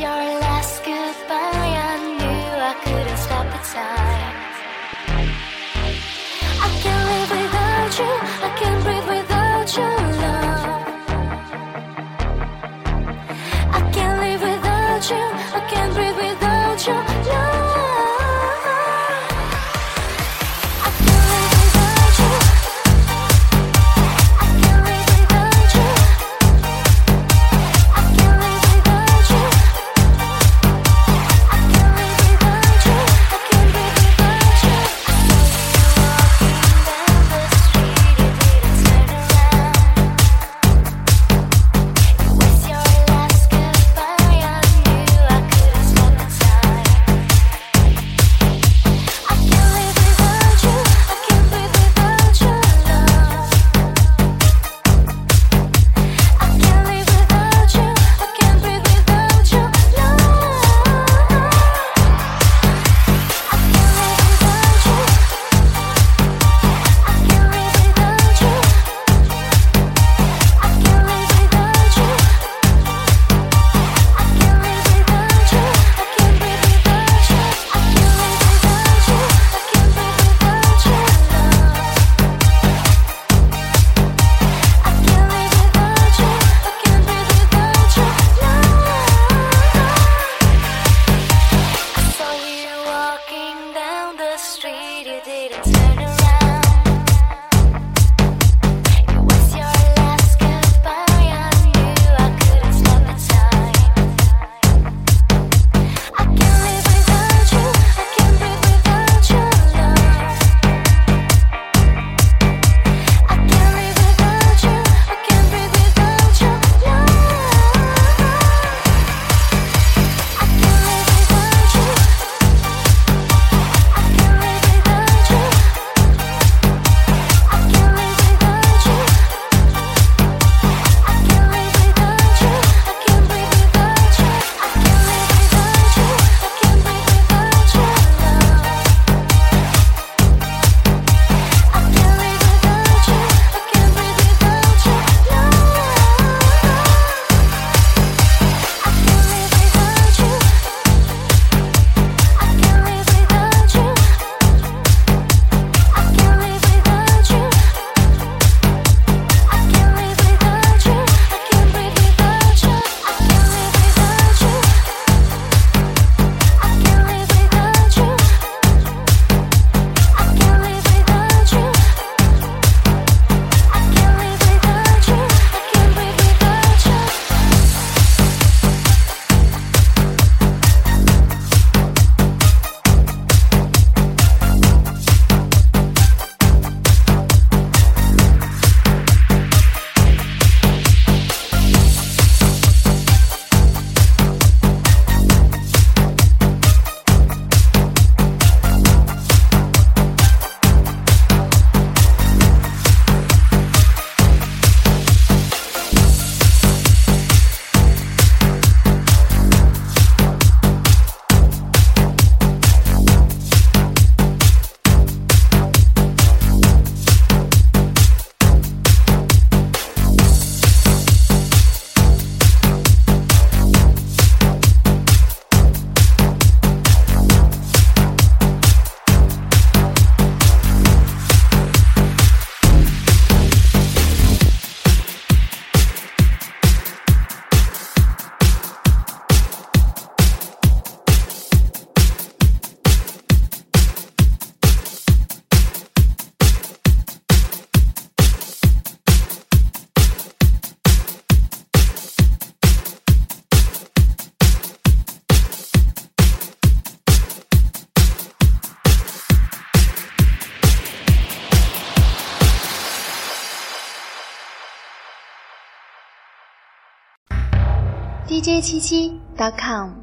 your last goodbye. I knew I couldn't stop the time. Dj 七七 .com